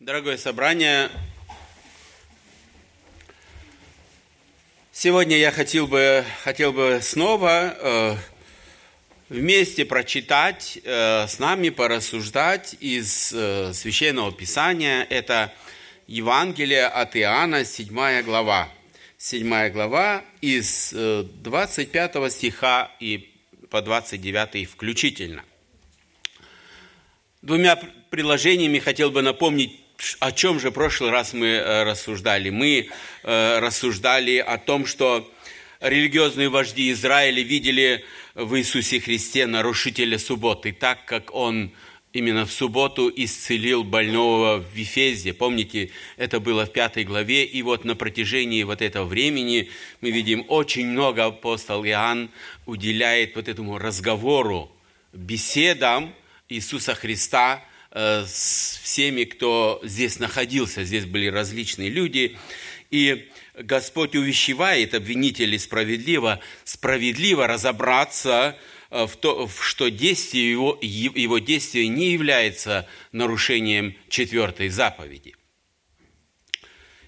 Дорогое собрание, сегодня я хотел бы, хотел бы снова э, вместе прочитать, э, с нами порассуждать из э, Священного Писания. Это Евангелие от Иоанна, 7 глава. 7 глава из 25 э, стиха и по 29 включительно. Двумя приложениями хотел бы напомнить, о чем же в прошлый раз мы э, рассуждали. Мы э, рассуждали о том, что религиозные вожди Израиля видели в Иисусе Христе нарушителя субботы, так как Он именно в субботу исцелил больного в Вифезе. Помните, это было в пятой главе, и вот на протяжении вот этого времени мы видим, очень много апостол Иоанн уделяет вот этому разговору, беседам Иисуса Христа с всеми, кто здесь находился. Здесь были различные люди. И Господь увещевает обвинителей справедливо, справедливо разобраться Э, в то, что действие его, его действие не является нарушением четвертой заповеди.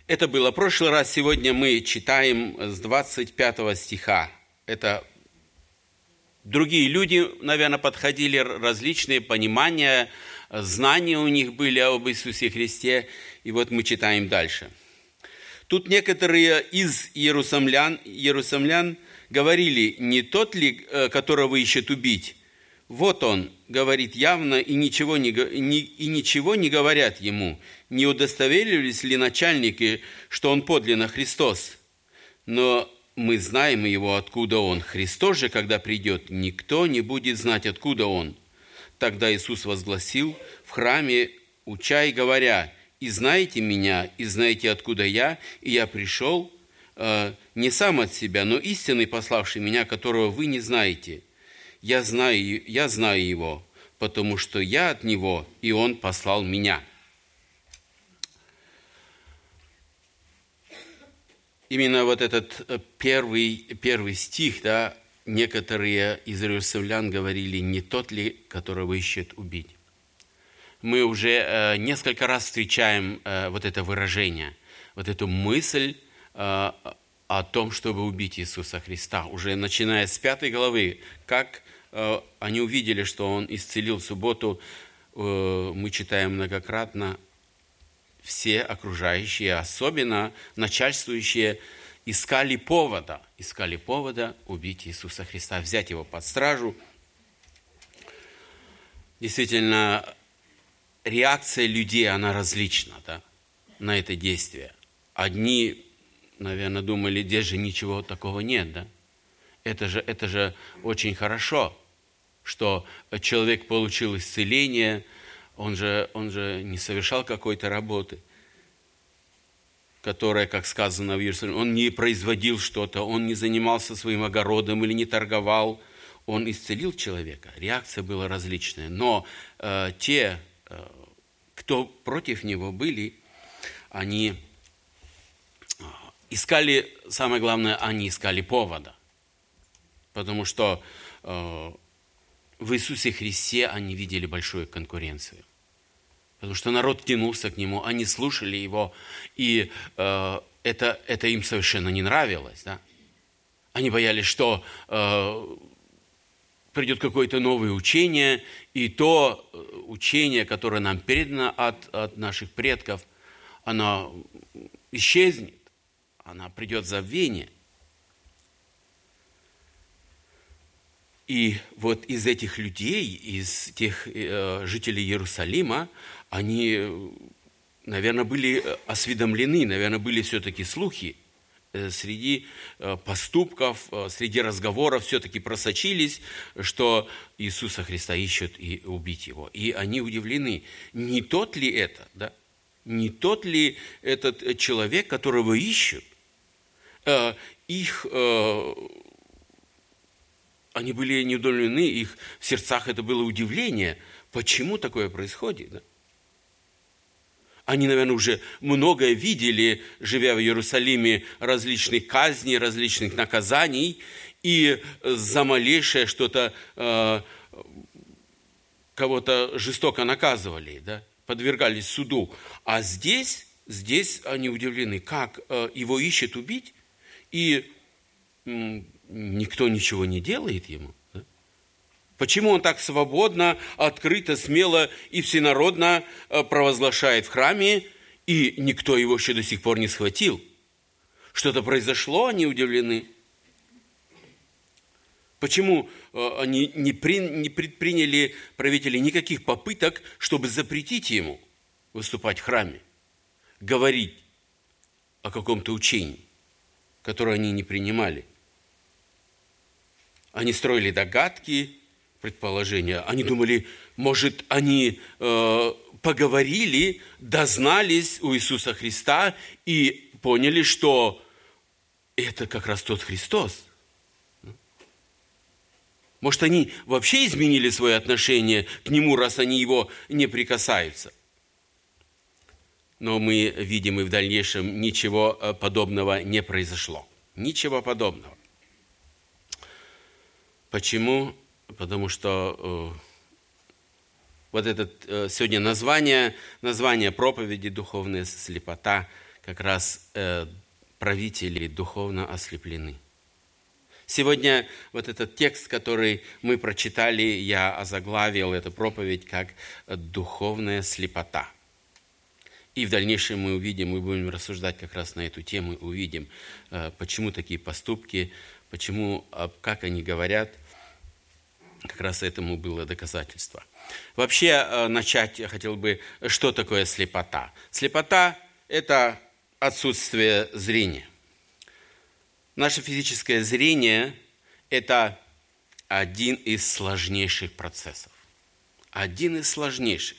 Это было в прошлый раз. Сегодня мы читаем с 25 стиха. Это другие люди, наверное, подходили, различные понимания, знания у них были об Иисусе Христе. И вот мы читаем дальше. Тут некоторые из иерусалимлян, иерусалимлян – говорили, не тот ли, э, которого ищет убить? Вот он, говорит явно, и ничего не, и ничего не говорят ему. Не удостоверились ли начальники, что он подлинно Христос? Но мы знаем его, откуда он. Христос же, когда придет, никто не будет знать, откуда он. Тогда Иисус возгласил в храме, уча и говоря, «И знаете меня, и знаете, откуда я, и я пришел Э, не сам от себя, но истинный, пославший меня, которого вы не знаете. Я знаю, я знаю его, потому что я от него, и он послал меня». Именно вот этот э, первый, первый стих, да, некоторые из иерусалимлян говорили, не тот ли, которого ищет убить. Мы уже э, несколько раз встречаем э, вот это выражение, вот эту мысль, Э, о том, чтобы убить Иисуса Христа. Уже начиная с пятой главы, как они увидели, что Он исцелил субботу, мы читаем многократно, все окружающие, особенно начальствующие, искали повода, искали повода убить Иисуса Христа, взять Его под стражу. Действительно, реакция людей, она различна да, на это действие. Одни наверное, думали, здесь же ничего такого нет, да? Это же, это же очень хорошо, что человек получил исцеление, он же, он же не совершал какой-то работы, которая, как сказано в Иерусалиме, он не производил что-то, он не занимался своим огородом или не торговал, он исцелил человека. Реакция была различная. Но э, те, э, кто против него были, они искали, самое главное, они искали повода. Потому что э, в Иисусе Христе они видели большую конкуренцию. Потому что народ тянулся к Нему, они слушали Его, и э, это, это им совершенно не нравилось. Да? Они боялись, что э, придет какое-то новое учение, и то э, учение, которое нам передано от, от наших предков, оно исчезнет она придет в забвение. И вот из этих людей, из тех э, жителей Иерусалима, они, наверное, были осведомлены, наверное, были все-таки слухи э, среди э, поступков, э, среди разговоров все-таки просочились, что Иисуса Христа ищут и убить его. И они удивлены, не тот ли это, да? не тот ли этот человек, которого ищут? Их, они были неудовлетворены, их в сердцах это было удивление, почему такое происходит. Да? Они, наверное, уже многое видели, живя в Иерусалиме, различных казней, различных наказаний, и за малейшее что-то э, кого-то жестоко наказывали, да? подвергались суду. А здесь, здесь они удивлены, как э, его ищет убить, и никто ничего не делает ему. Почему он так свободно, открыто, смело и всенародно э, провозглашает в храме, и никто его еще до сих пор не схватил? Что-то произошло, они удивлены. Почему э, они не, при, не предприняли правители никаких попыток, чтобы запретить ему выступать в храме, говорить о каком-то учении, которое они не принимали? Они строили догадки, предположения. Они думали, может, они э, поговорили, дознались у Иисуса Христа и поняли, что это как раз тот Христос – может, они вообще изменили свое отношение к нему, раз они его не прикасаются? Но мы видим и в дальнейшем ничего э, подобного не произошло. Ничего подобного. Почему? Потому что э, вот это э, сегодня название, название проповеди «Духовная слепота» как раз э, правители духовно ослеплены – Сегодня вот этот текст, который мы прочитали, я озаглавил эту проповедь как «Духовная слепота». И в дальнейшем мы увидим, мы будем рассуждать как раз на эту тему, увидим, почему такие поступки, почему, а, как они говорят, как раз этому было доказательство. Вообще, э, начать я хотел бы, что такое слепота? Слепота – это отсутствие зрения. Наше физическое зрение – это один из сложнейших процессов. Один из сложнейших.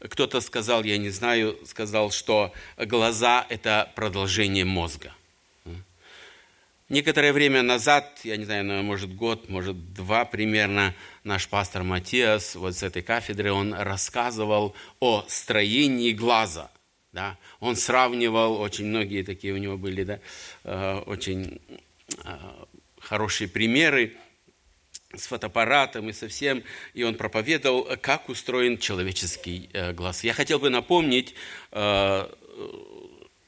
Кто-то сказал, я не знаю, сказал, что глаза – это продолжение мозга. Некоторое время назад, я не знаю, может год, может два примерно, наш пастор Матиас вот с этой кафедры, он рассказывал о строении глаза. Да? Он сравнивал, очень многие такие у него были, да, э, очень э, хорошие примеры с фотоаппаратом и со всем, и он проповедовал, как устроен человеческий э, глаз. Я хотел бы напомнить,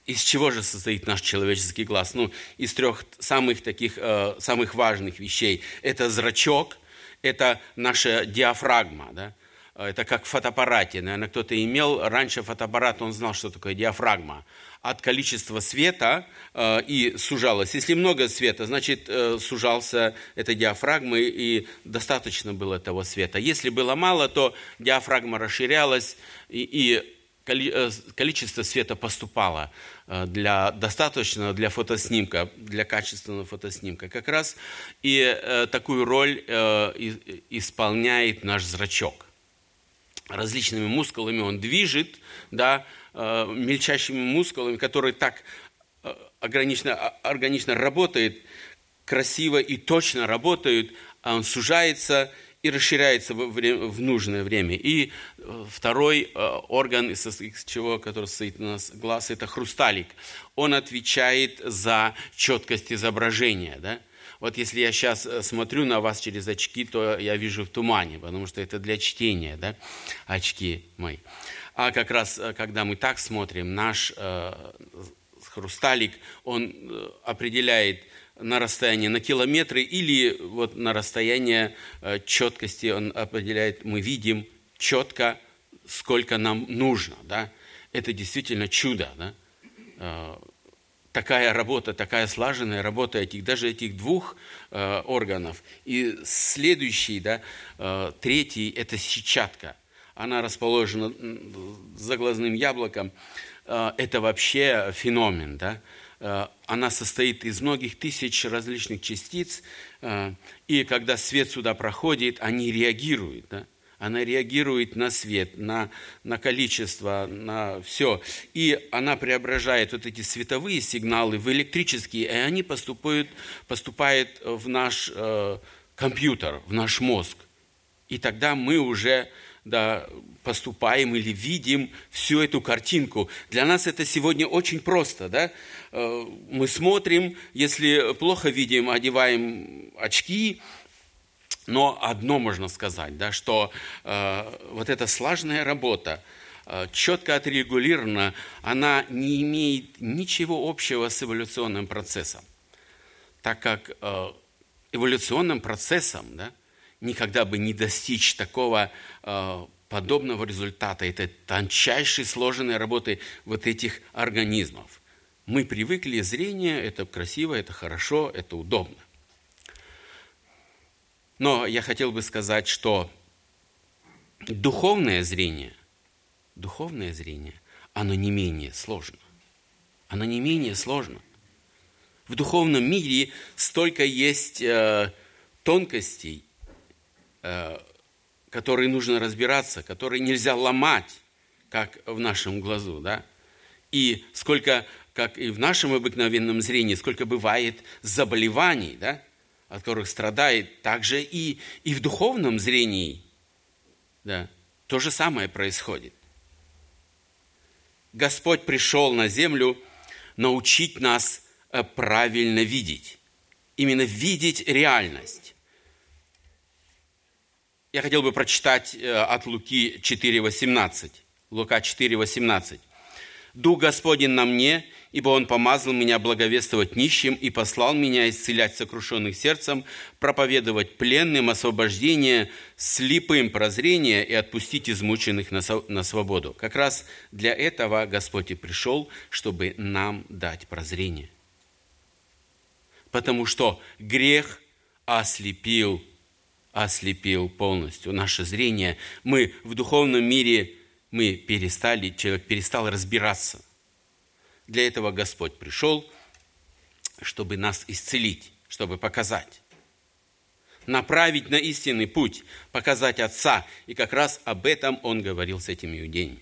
из чего же состоит наш человеческий глаз? Ну, из трех самых таких, самых важных вещей. Это зрачок, это наша диафрагма, да? Э, это как в фотоаппарате. Наверное, кто-то имел раньше фотоаппарат, он знал, что такое диафрагма. От количества света э, и сужалось. Если много света, значит, э, сужался эта диафрагма, и достаточно было того света. Если было мало, то диафрагма расширялась, и, и количество света поступало для достаточного для фотоснимка, для качественного фотоснимка. Как раз и такую роль исполняет наш зрачок различными мускулами он движет, да, э, мельчайшими мускулами, которые так э, органично, органично работают, красиво и точно работают, а он сужается и расширяется в, время, в нужное время. И э, второй орган, из чего, который состоит у нас глаз, это хрусталик. Он отвечает за четкость изображения. Да? Вот если я сейчас э, смотрю на вас через очки, то я вижу в тумане, потому что это для чтения, да, очки мои. А как раз, э, когда мы так смотрим, наш э, хрусталик, он э, определяет на расстояние на километры или вот на расстояние э, четкости он определяет, мы видим четко, сколько нам нужно, да. Это действительно чудо, да такая работа, такая слаженная работа этих, даже этих двух э, органов. И следующий, да, э, третий, это сетчатка. Она расположена за глазным яблоком. Э, это вообще феномен, да. Э, она состоит из многих тысяч различных частиц, э, и когда свет сюда проходит, они реагируют, да она реагирует на свет, на, на количество, на все. И она преображает вот эти световые сигналы в электрические, и они поступают, поступают в наш э, компьютер, в наш мозг. И тогда мы уже да, поступаем или видим всю эту картинку. Для нас это сегодня очень просто. Да? Э, мы смотрим, если плохо видим, одеваем очки, но одно можно сказать, да, что э, вот эта слаженная работа, э, четко отрегулирована, она не имеет ничего общего с эволюционным процессом. Так как э, эволюционным процессом да, никогда бы не достичь такого подобного результата, этой тончайшей сложной работы вот этих организмов. Мы привыкли, зрение – это красиво, это хорошо, это удобно. Но я хотел бы сказать, что духовное зрение, духовное зрение, оно не менее сложно. Оно не менее сложно. В духовном мире столько есть э, тонкостей, э, которые нужно разбираться, которые нельзя ломать, как в нашем глазу, да? И сколько, как и в нашем обыкновенном зрении, сколько бывает заболеваний, да? от которых страдает, также и, и в духовном зрении да, то же самое происходит. Господь пришел на землю научить нас э, правильно видеть. Именно видеть реальность. Я хотел бы прочитать э, от Луки 4.18. Лука 4.18. «Дух Господень на мне, ибо Он помазал меня благовествовать нищим и послал меня исцелять сокрушенных сердцем, проповедовать пленным освобождение, слепым прозрение и отпустить измученных на свободу». Как раз для этого Господь и пришел, чтобы нам дать прозрение. Потому что грех ослепил ослепил полностью наше зрение. Мы в духовном мире, мы перестали, человек перестал разбираться. Для этого Господь пришел, чтобы нас исцелить, чтобы показать направить на истинный путь, показать Отца. И как раз об этом он говорил с этими иудеями.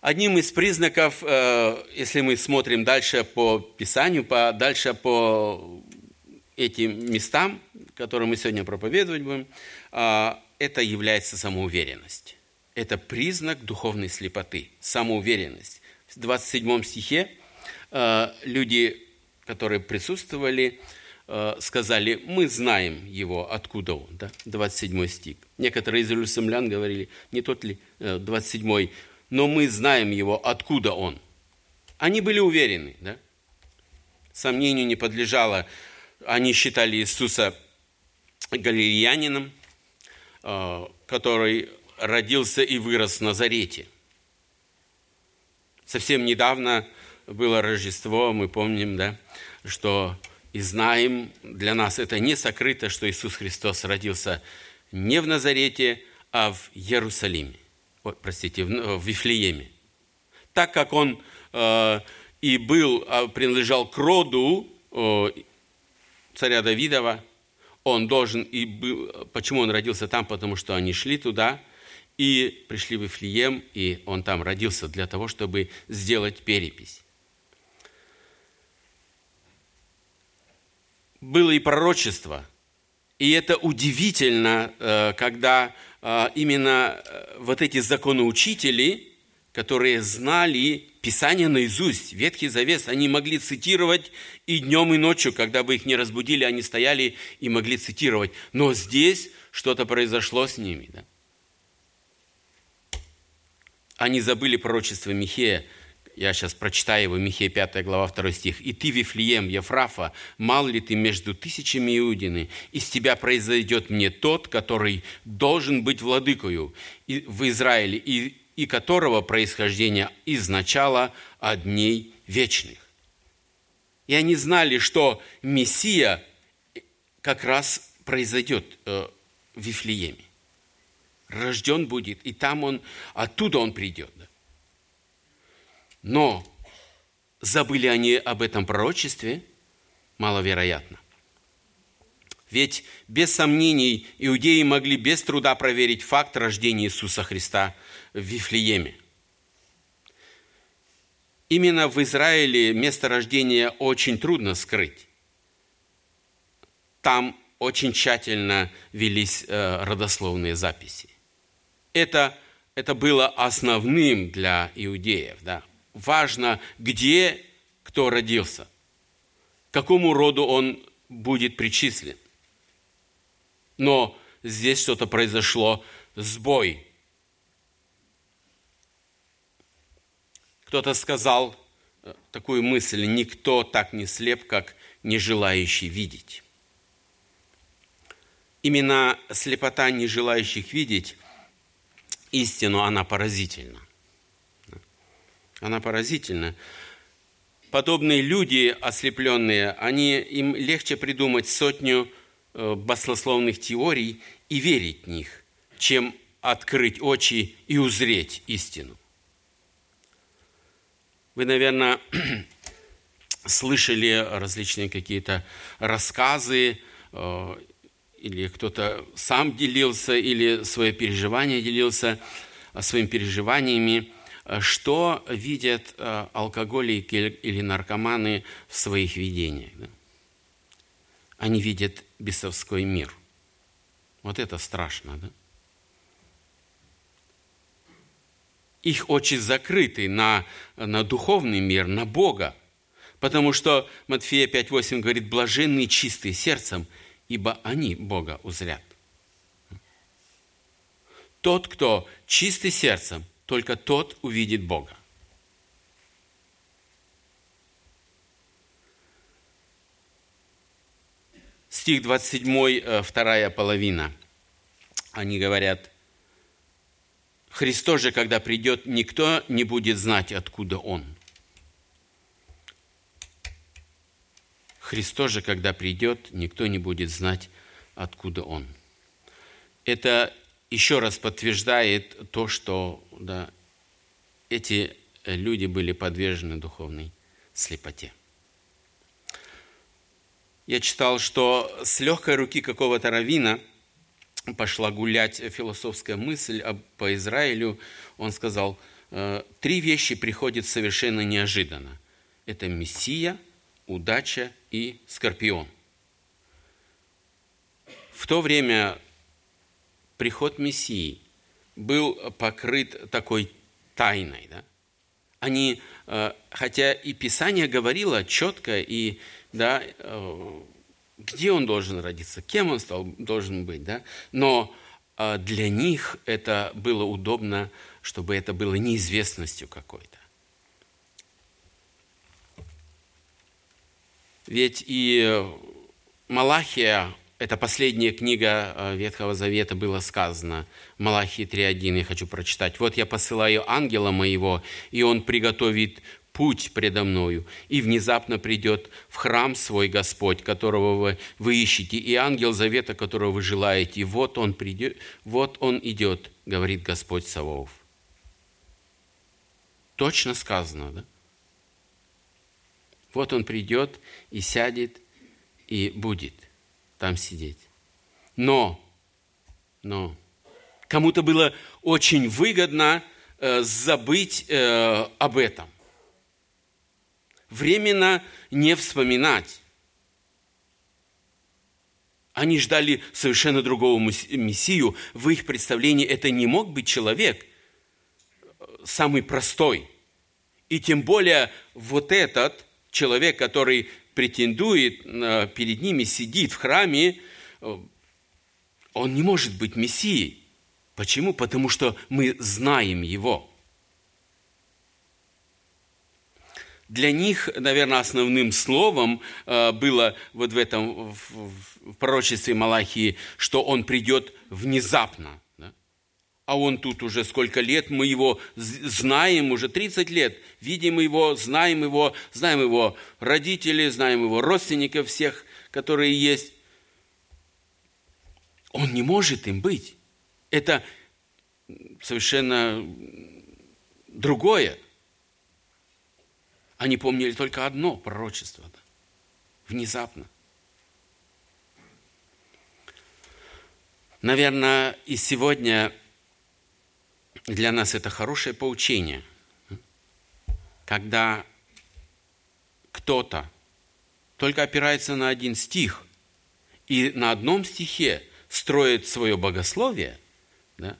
Одним из признаков, э, если мы смотрим дальше по Писанию, по, дальше по этим местам, которые мы сегодня проповедовать будем, а, это является самоуверенность. Это признак духовной слепоты, самоуверенность. В 27 стихе а, люди, которые присутствовали, а, сказали, мы знаем его, откуда он. Да? 27 стих. Некоторые из иерусалимлян говорили, не тот ли 27 э, но мы знаем его, откуда он. Они были уверены, да? Сомнению не подлежало они считали Иисуса галилеянином, э, который родился и вырос в Назарете. Совсем недавно было Рождество, мы помним, да, что и знаем, для нас это не сокрыто, что Иисус Христос родился не в Назарете, а в Иерусалиме, Ой, простите, в, Вифлееме. Так как он э, и был, а, принадлежал к роду э, царя Давидова, он должен и был, почему он родился там, потому что они шли туда и пришли в Ифлеем, и он там родился для того, чтобы сделать перепись. Было и пророчество, и это удивительно, э, когда э, именно э, вот эти законоучители, которые знали Писание наизусть, Ветхий Завет, они могли цитировать и днем, и ночью, когда бы их не разбудили, они стояли и могли цитировать. Но здесь что-то произошло с ними. Да? Они забыли пророчество Михея. Я сейчас прочитаю его, Михея 5 глава 2 стих. «И ты, Вифлеем, Ефрафа, мал ли ты между тысячами Иудины? Из тебя произойдет мне тот, который должен быть владыкою в Израиле, и и которого происхождение изначало от дней вечных. И они знали, что Мессия как раз произойдет э, в Вифлееме. Рожден будет, и там он, оттуда он придет. Но забыли они об этом пророчестве? Маловероятно. Ведь без сомнений иудеи могли без труда проверить факт рождения Иисуса Христа – в Вифлееме. Именно в Израиле место рождения очень трудно скрыть. Там очень тщательно велись э, родословные записи. Это, это было основным для иудеев. Да? Важно, где кто родился, к какому роду он будет причислен. Но здесь что-то произошло, сбой – Кто-то сказал э, такую мысль, никто так не слеп, как не желающий видеть. Именно слепота не желающих видеть истину, она поразительна. Она поразительна. Подобные люди, ослепленные, они, им легче придумать сотню э, баслословных теорий и верить в них, чем открыть очи и узреть истину. Вы, наверное, слышали различные какие-то рассказы, э, или кто-то сам делился, или свое переживание делился э, своими переживаниями, э, что видят алкоголики или наркоманы в своих видениях. Они видят бесовской мир. Вот это страшно, да? Их очи закрыты на, на духовный мир, на Бога. Потому что Матфея 5.8 говорит, блаженные чистые сердцем, ибо они Бога узрят. Тот, кто чистый сердцем, только тот увидит Бога. Стих 27, э, вторая половина. Они говорят – Христос же, когда придет, никто не будет знать, откуда Он. Христос же, когда придет, никто не будет знать, откуда Он. Это еще раз подтверждает то, что да, эти люди были подвержены духовной слепоте. Я читал, что с легкой руки какого-то равина – пошла гулять философская мысль по Израилю, он сказал, «Э, три вещи приходят совершенно неожиданно. Это Мессия, удача и скорпион. В то время приход Мессии был покрыт такой тайной. Да? Они, э, хотя и Писание говорило четко и да, э, где он должен родиться, кем он стал, должен быть. Да? Но а, для них это было удобно, чтобы это было неизвестностью какой-то. Ведь и Малахия, это последняя книга а, Ветхого Завета, было сказано, Малахии 3.1, я хочу прочитать. «Вот я посылаю ангела моего, и он приготовит путь предо мною, и внезапно придет в храм свой Господь, которого вы, вы ищете, и ангел завета, которого вы желаете. Вот он придет, вот он идет, говорит Господь Саваоф. Точно сказано, да? Вот он придет и сядет, и будет там сидеть. Но, но, кому-то было очень выгодно э, забыть э, об этом временно не вспоминать. Они ждали совершенно другого Мессию. В их представлении это не мог быть человек, самый простой. И тем более вот этот человек, который претендует, перед ними сидит в храме, он не может быть Мессией. Почему? Потому что мы знаем его. Для них, наверное, основным словом э, было вот в этом в пророчестве Малахии, что он придет внезапно. А он тут уже сколько лет, мы его знаем, уже 30 лет, видим его, знаем его, знаем его родителей, знаем его родственников всех, которые есть. Он не может им быть. Это совершенно другое. Они помнили только одно пророчество. Да? Внезапно. Наверное, и сегодня для нас это хорошее поучение, когда кто-то только опирается на один стих и на одном стихе строит свое богословие, да,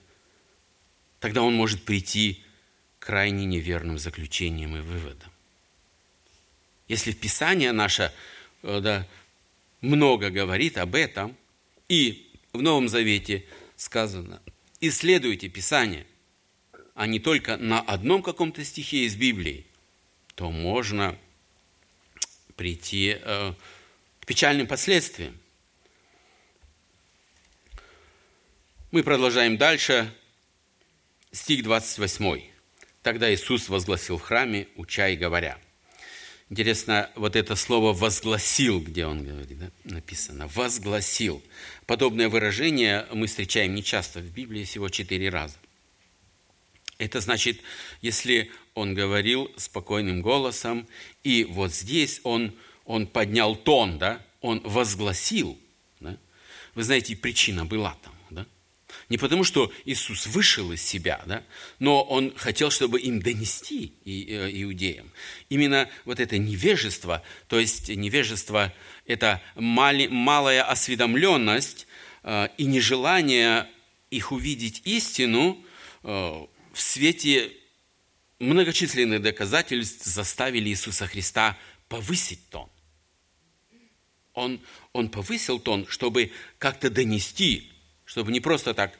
тогда он может прийти к крайне неверным заключениям и выводам. Если Писание наше э, да, много говорит об этом, и в Новом Завете сказано, исследуйте Писание, а не только на одном каком-то стихе из Библии, то можно прийти э, к печальным последствиям. Мы продолжаем дальше. Стих 28. Тогда Иисус возгласил в храме, уча и говоря. Интересно, вот это слово «возгласил», где он говорит, да, написано, «возгласил». Подобное выражение мы встречаем нечасто в Библии, всего четыре раза. Это значит, если он говорил спокойным голосом, и вот здесь он, он поднял тон, да, он возгласил. Да? Вы знаете, причина была там. Не потому, что Иисус вышел из себя, да, но Он хотел, чтобы им донести э, иудеям. Именно вот это невежество, то есть невежество – это малая осведомленность э, и нежелание их увидеть истину э, – в свете многочисленных доказательств заставили Иисуса Христа повысить тон. Он, он повысил тон, чтобы как-то донести, чтобы не просто так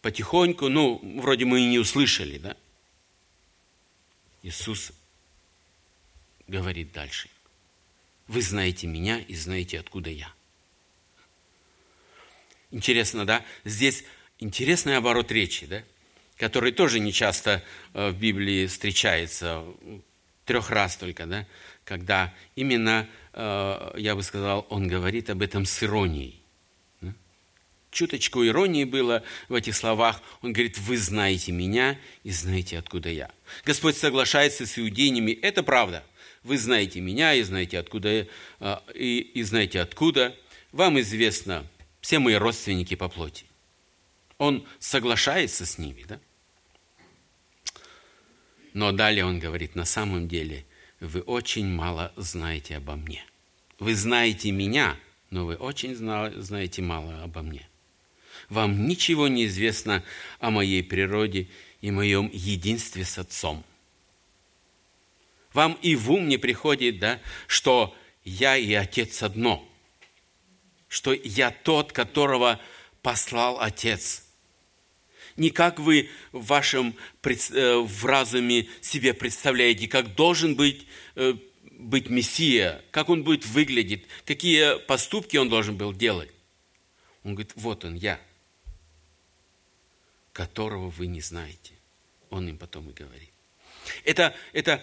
потихоньку, ну, вроде мы и не услышали, да? Иисус говорит дальше. Вы знаете меня и знаете, откуда я. Интересно, да? Здесь интересный оборот речи, да? который тоже не часто э, в Библии встречается, трех раз только, да, когда именно, э, я бы сказал, он говорит об этом с иронией. Чуточку иронии было в этих словах. Он говорит, вы знаете меня и знаете, откуда я. Господь соглашается с иудеями, это правда. Вы знаете меня и знаете, откуда, э, и, и знаете, откуда. Вам известно все мои родственники по плоти. Он соглашается с ними, да? Но далее он говорит, на самом деле вы очень мало знаете обо мне. Вы знаете меня, но вы очень знаете мало обо мне. Вам ничего не известно о моей природе и моем единстве с Отцом. Вам и в ум не приходит, да, что я и Отец одно, что я тот, которого послал Отец – не как вы в вашем э, в разуме себе представляете, как должен быть, э, быть Мессия, как он будет выглядеть, какие поступки он должен был делать. Он говорит, вот он, я, которого вы не знаете. Он им потом и говорит. Это, это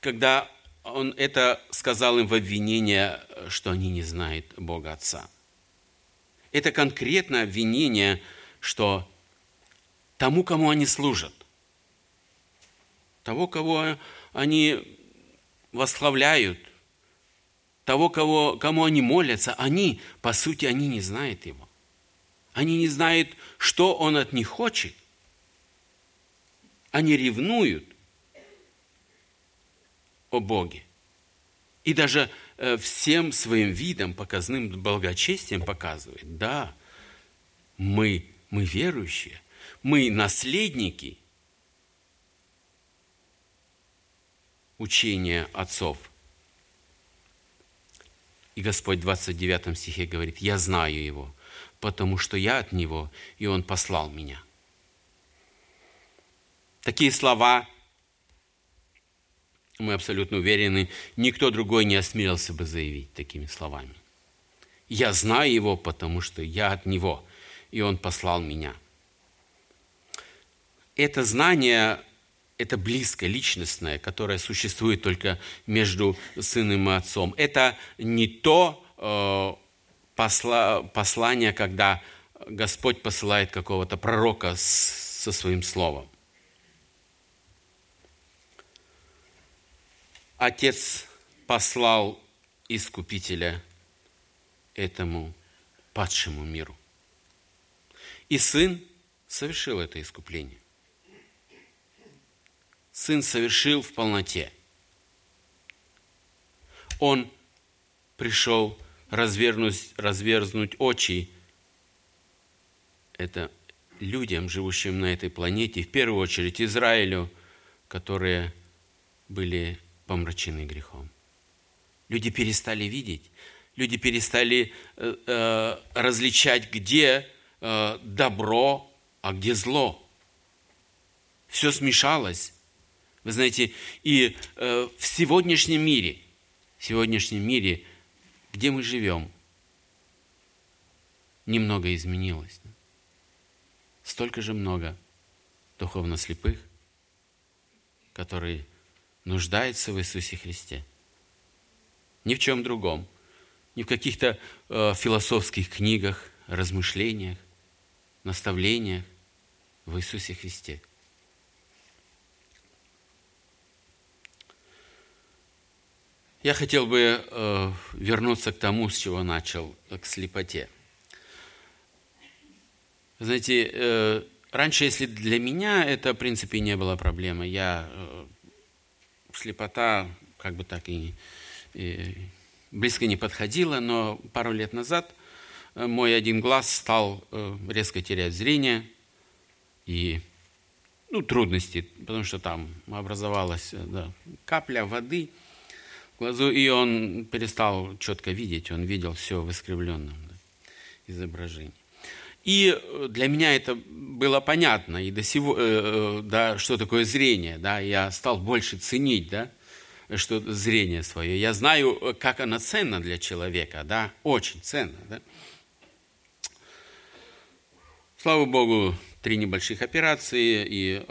когда он это сказал им в обвинение, что они не знают Бога Отца. Это конкретное обвинение, что тому, кому они служат, того, кого они восславляют, того, кого, кому они молятся, они, по сути, они не знают его. Они не знают, что он от них хочет. Они ревнуют о Боге. И даже э, всем своим видом, показным благочестием показывает, да, мы, мы верующие, мы наследники учения отцов. И Господь в 29 стихе говорит, я знаю его, потому что я от него, и он послал меня. Такие слова, мы абсолютно уверены, никто другой не осмелился бы заявить такими словами. Я знаю его, потому что я от него, и он послал меня – это знание, это близкое, личностное, которое существует только между сыном и отцом. Это не то э, посла, послание, когда Господь посылает какого-то пророка с, со своим словом. Отец послал Искупителя этому падшему миру. И Сын совершил это искупление. Сын совершил в полноте. Он пришел развернуть, разверзнуть очи это людям, живущим на этой планете, в первую очередь Израилю, которые были помрачены грехом. Люди перестали видеть, люди перестали э, э, различать, где э, добро, а где зло. Все смешалось. Вы знаете, и э, в сегодняшнем мире, в сегодняшнем мире, где мы живем, немного изменилось. Столько же много духовно слепых, которые нуждаются в Иисусе Христе. Ни в чем другом. Ни в каких-то э, философских книгах, размышлениях, наставлениях в Иисусе Христе. Я хотел бы э, вернуться к тому, с чего начал, к слепоте. Знаете, э, раньше, если для меня это, в принципе, не было проблемой, я э, слепота как бы так и, и близко не подходила, но пару лет назад э, мой один глаз стал э, резко терять зрение и ну, трудности, потому что там образовалась э, да, капля воды глазу, и он перестал четко видеть, он видел все в искривленном да, изображении. И э, для меня это было понятно, и до сего, э, э, да, что такое зрение, да, я стал больше ценить, да, что зрение свое. Я знаю, как оно ценно для человека, да, очень ценно, да. Слава Богу, три небольших операции, и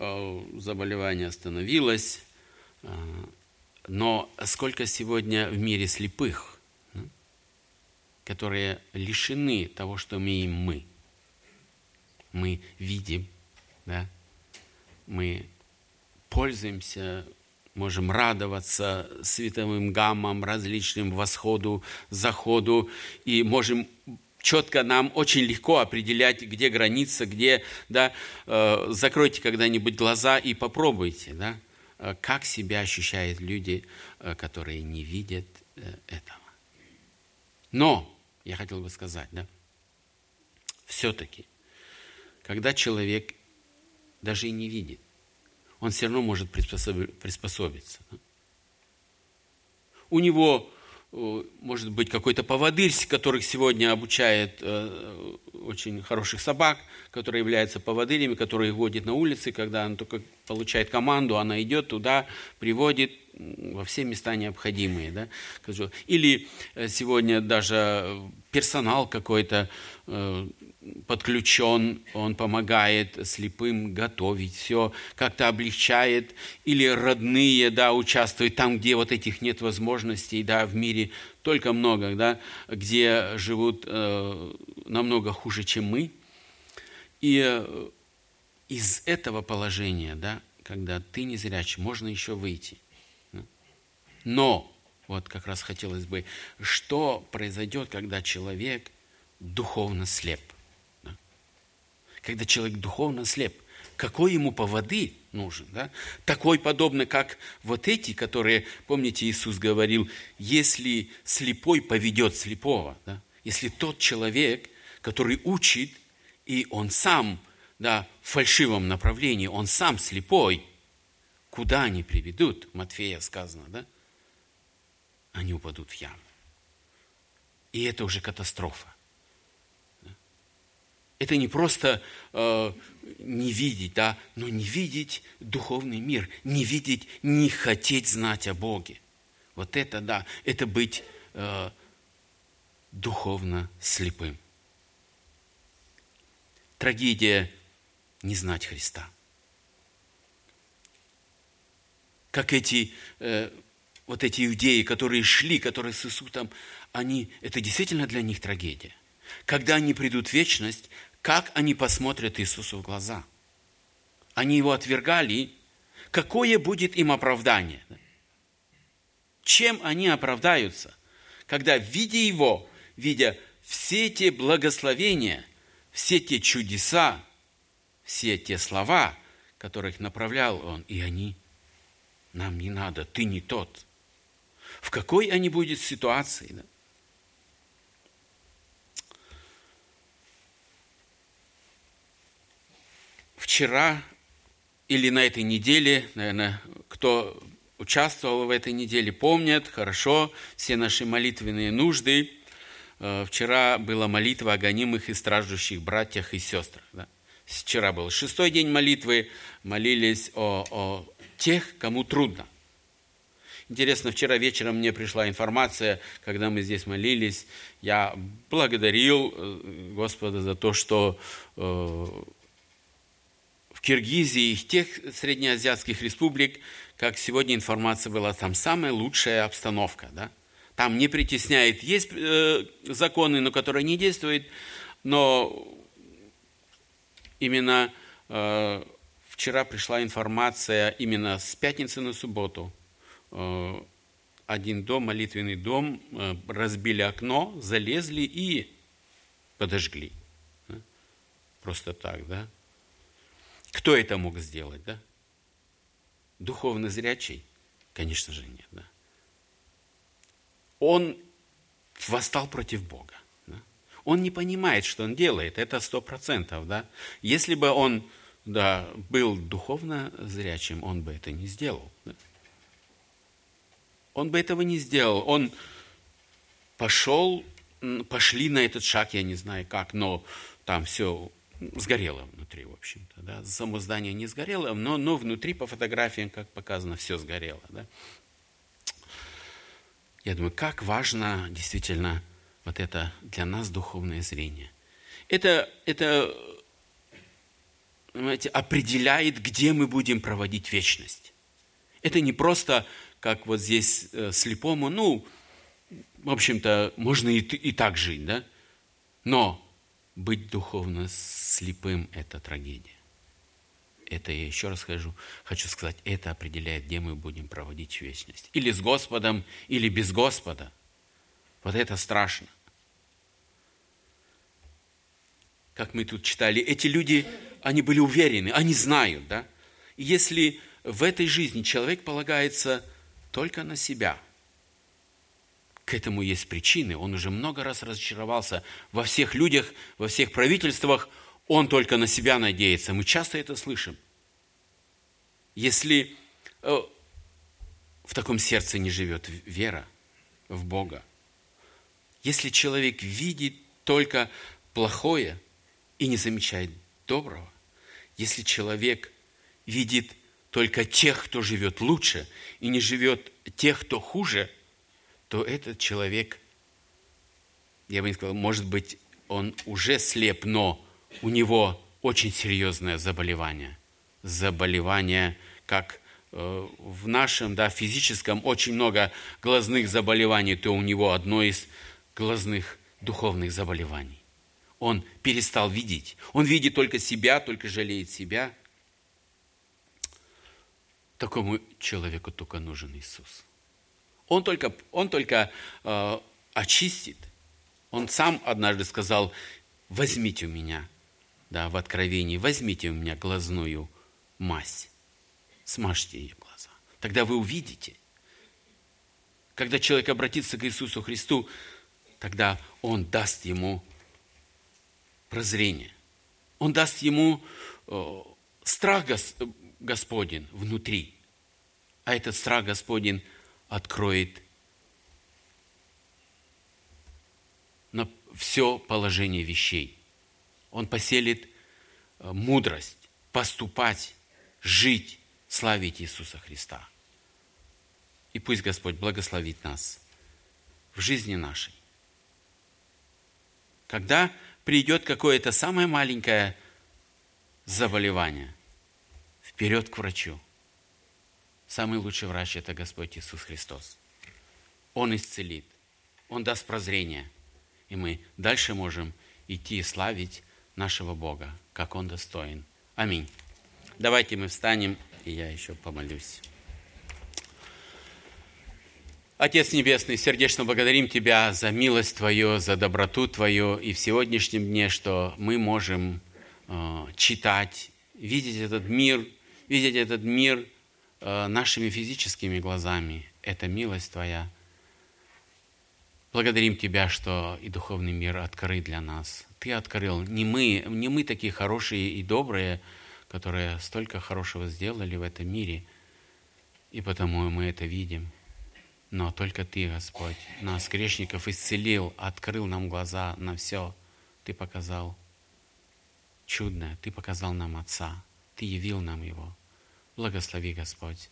заболевание остановилось. Но сколько сегодня в мире слепых, которые лишены того, что имеем мы – мы видим, да? мы пользуемся, можем радоваться световым гаммам, различным восходу, заходу, и можем четко нам очень легко определять, где граница, где, да, э, закройте когда-нибудь глаза и попробуйте, да, как себя ощущают люди, э, которые не видят э, этого. Но, я хотел бы сказать, да, все-таки – когда человек даже и не видит, он все равно может приспособиться. У него э, может быть какой-то поводырь, которых сегодня обучает э, очень хороших собак, которые являются поводырями, которые водит на улице, когда она только получает команду, она идет туда, приводит во все места необходимые. Да? Или э, сегодня даже персонал какой-то подключен, он помогает слепым готовить все, как-то облегчает, или родные, да, участвуют там, где вот этих нет возможностей, да, в мире только много, да, где живут э, намного хуже, чем мы. И э, из этого положения, да, когда ты не зрячий, можно еще выйти. Но, вот как раз хотелось бы, что произойдет, когда человек духовно слеп? Когда человек духовно слеп, какой ему поводы нужен, да? Такой подобно, как вот эти, которые, помните, Иисус говорил, если слепой поведет слепого, да? если тот человек, который учит, и он сам, да, в фальшивом направлении, он сам слепой, куда они приведут, Матфея сказано, да? Они упадут в яму. И это уже катастрофа. Это не просто э, не видеть, да, но не видеть духовный мир, не видеть, не хотеть знать о Боге. Вот это, да, это быть э, духовно слепым. Трагедия не знать Христа. Как эти, э, вот эти иудеи, которые шли, которые с Иисусом, они, это действительно для них трагедия. Когда они придут в вечность, как они посмотрят Иисусу в глаза? Они его отвергали. Какое будет им оправдание? Чем они оправдаются, когда, видя его, видя все те благословения, все те чудеса, все те слова, которых направлял он, и они, нам не надо, ты не тот. В какой они будут ситуации? Да? Вчера или на этой неделе, наверное, кто участвовал в этой неделе, помнят хорошо все наши молитвенные нужды. Э, вчера была молитва о гонимых и страждущих братьях и сестрах. Да? Вчера был шестой день молитвы, молились о, о тех, кому трудно. Интересно, вчера вечером мне пришла информация, когда мы здесь молились, я благодарил э, Господа за то, что э, Киргизии и тех среднеазиатских республик, как сегодня информация была, там самая лучшая обстановка. Да? Там не притесняет. Есть э, законы, но которые не действуют, но именно э, вчера пришла информация именно с пятницы на субботу. Э, один дом, молитвенный дом, э, разбили окно, залезли и подожгли. Просто так, да? Кто это мог сделать, да? Духовно зрячий? Конечно же нет, да? Он восстал против Бога. Он не понимает, что он делает, это сто процентов, да. Если бы он, да, был духовно зрячим, он бы это не сделал. Да? Он бы этого не сделал. Он пошел, пошли на этот шаг, я не знаю как, но там все сгорело внутри, в общем-то. Да? Само здание не сгорело, но, но внутри по фотографиям, как показано, все сгорело. Да? Я думаю, как важно действительно вот это для нас духовное зрение. Это, это понимаете, определяет, где мы будем проводить вечность. Это не просто, как вот здесь э, слепому, ну, в общем-то, можно и, и так жить, да? Но быть духовно слепым – это трагедия. Это я еще раз скажу, хочу сказать, это определяет, где мы будем проводить вечность. Или с Господом, или без Господа. Вот это страшно. как мы тут читали, эти люди, они были уверены, они знают, да? Если в этой жизни человек полагается только на себя, к этому есть причины. Он уже много раз разочаровался во всех людях, во всех правительствах. Он только на себя надеется. Мы часто это слышим. Если э, в таком сердце не живет вера в Бога, если человек видит только плохое, и не замечает доброго. Если человек видит только тех, кто живет лучше, и не живет тех, кто хуже, то этот человек, я бы не сказал, может быть, он уже слеп, но у него очень серьезное заболевание. Заболевание, как э, в нашем да, физическом очень много глазных заболеваний, то у него одно из глазных духовных заболеваний он перестал видеть. Он видит только себя, только жалеет себя. Такому человеку только нужен Иисус. Он только, он только э, очистит. Он сам однажды сказал, возьмите у меня, да, в Откровении, возьмите у меня глазную мазь, смажьте ее глаза. Тогда вы увидите. Когда человек обратится к Иисусу Христу, тогда Он даст ему прозрение. Он даст ему э, страх Господень внутри. А этот страх Господень откроет на все положение вещей. Он поселит э, мудрость поступать, жить, славить Иисуса Христа. И пусть Господь благословит нас в жизни нашей. Когда придет какое-то самое маленькое заболевание, вперед к врачу. Самый лучший врач – это Господь Иисус Христос. Он исцелит, Он даст прозрение, и мы дальше можем идти и славить нашего Бога, как Он достоин. Аминь. Давайте мы встанем, и я еще помолюсь. Отец Небесный, сердечно благодарим Тебя за милость Твою, за доброту Твою и в сегодняшнем дне, что мы можем э, читать, видеть этот мир, видеть этот мир нашими физическими глазами. Это милость Твоя. Благодарим Тебя, что и духовный мир открыт для нас. Ты открыл. Не мы, не мы такие хорошие и добрые, которые столько хорошего сделали в этом мире, и потому мы это видим – но только Ты, Господь, нас, грешников, исцелил, открыл нам глаза на все. Ты показал. чудное. Ты показал нам Отца, Ты явил нам Его. Благослови, Господь,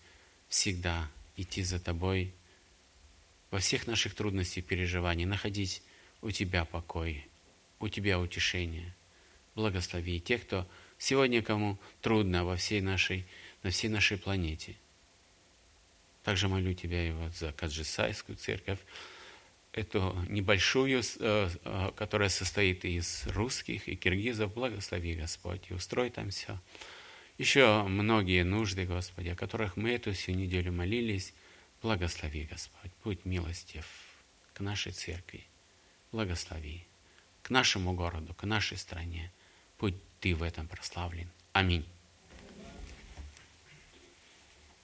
всегда идти за Тобой во всех наших трудностях и переживаниях, находить у Тебя покой, у Тебя утешение. Благослови тех, кто сегодня кому трудно во всей нашей, на всей нашей планете. Также молю Тебя и вот за Каджисайскую церковь, эту небольшую, э, э, которая состоит из русских и киргизов, благослови, Господь, и устрой там все. Еще многие нужды, Господи, о которых мы эту всю неделю молились, благослови, Господь, будь милостив к нашей церкви, благослови, к нашему городу, к нашей стране, будь Ты в этом прославлен. Аминь.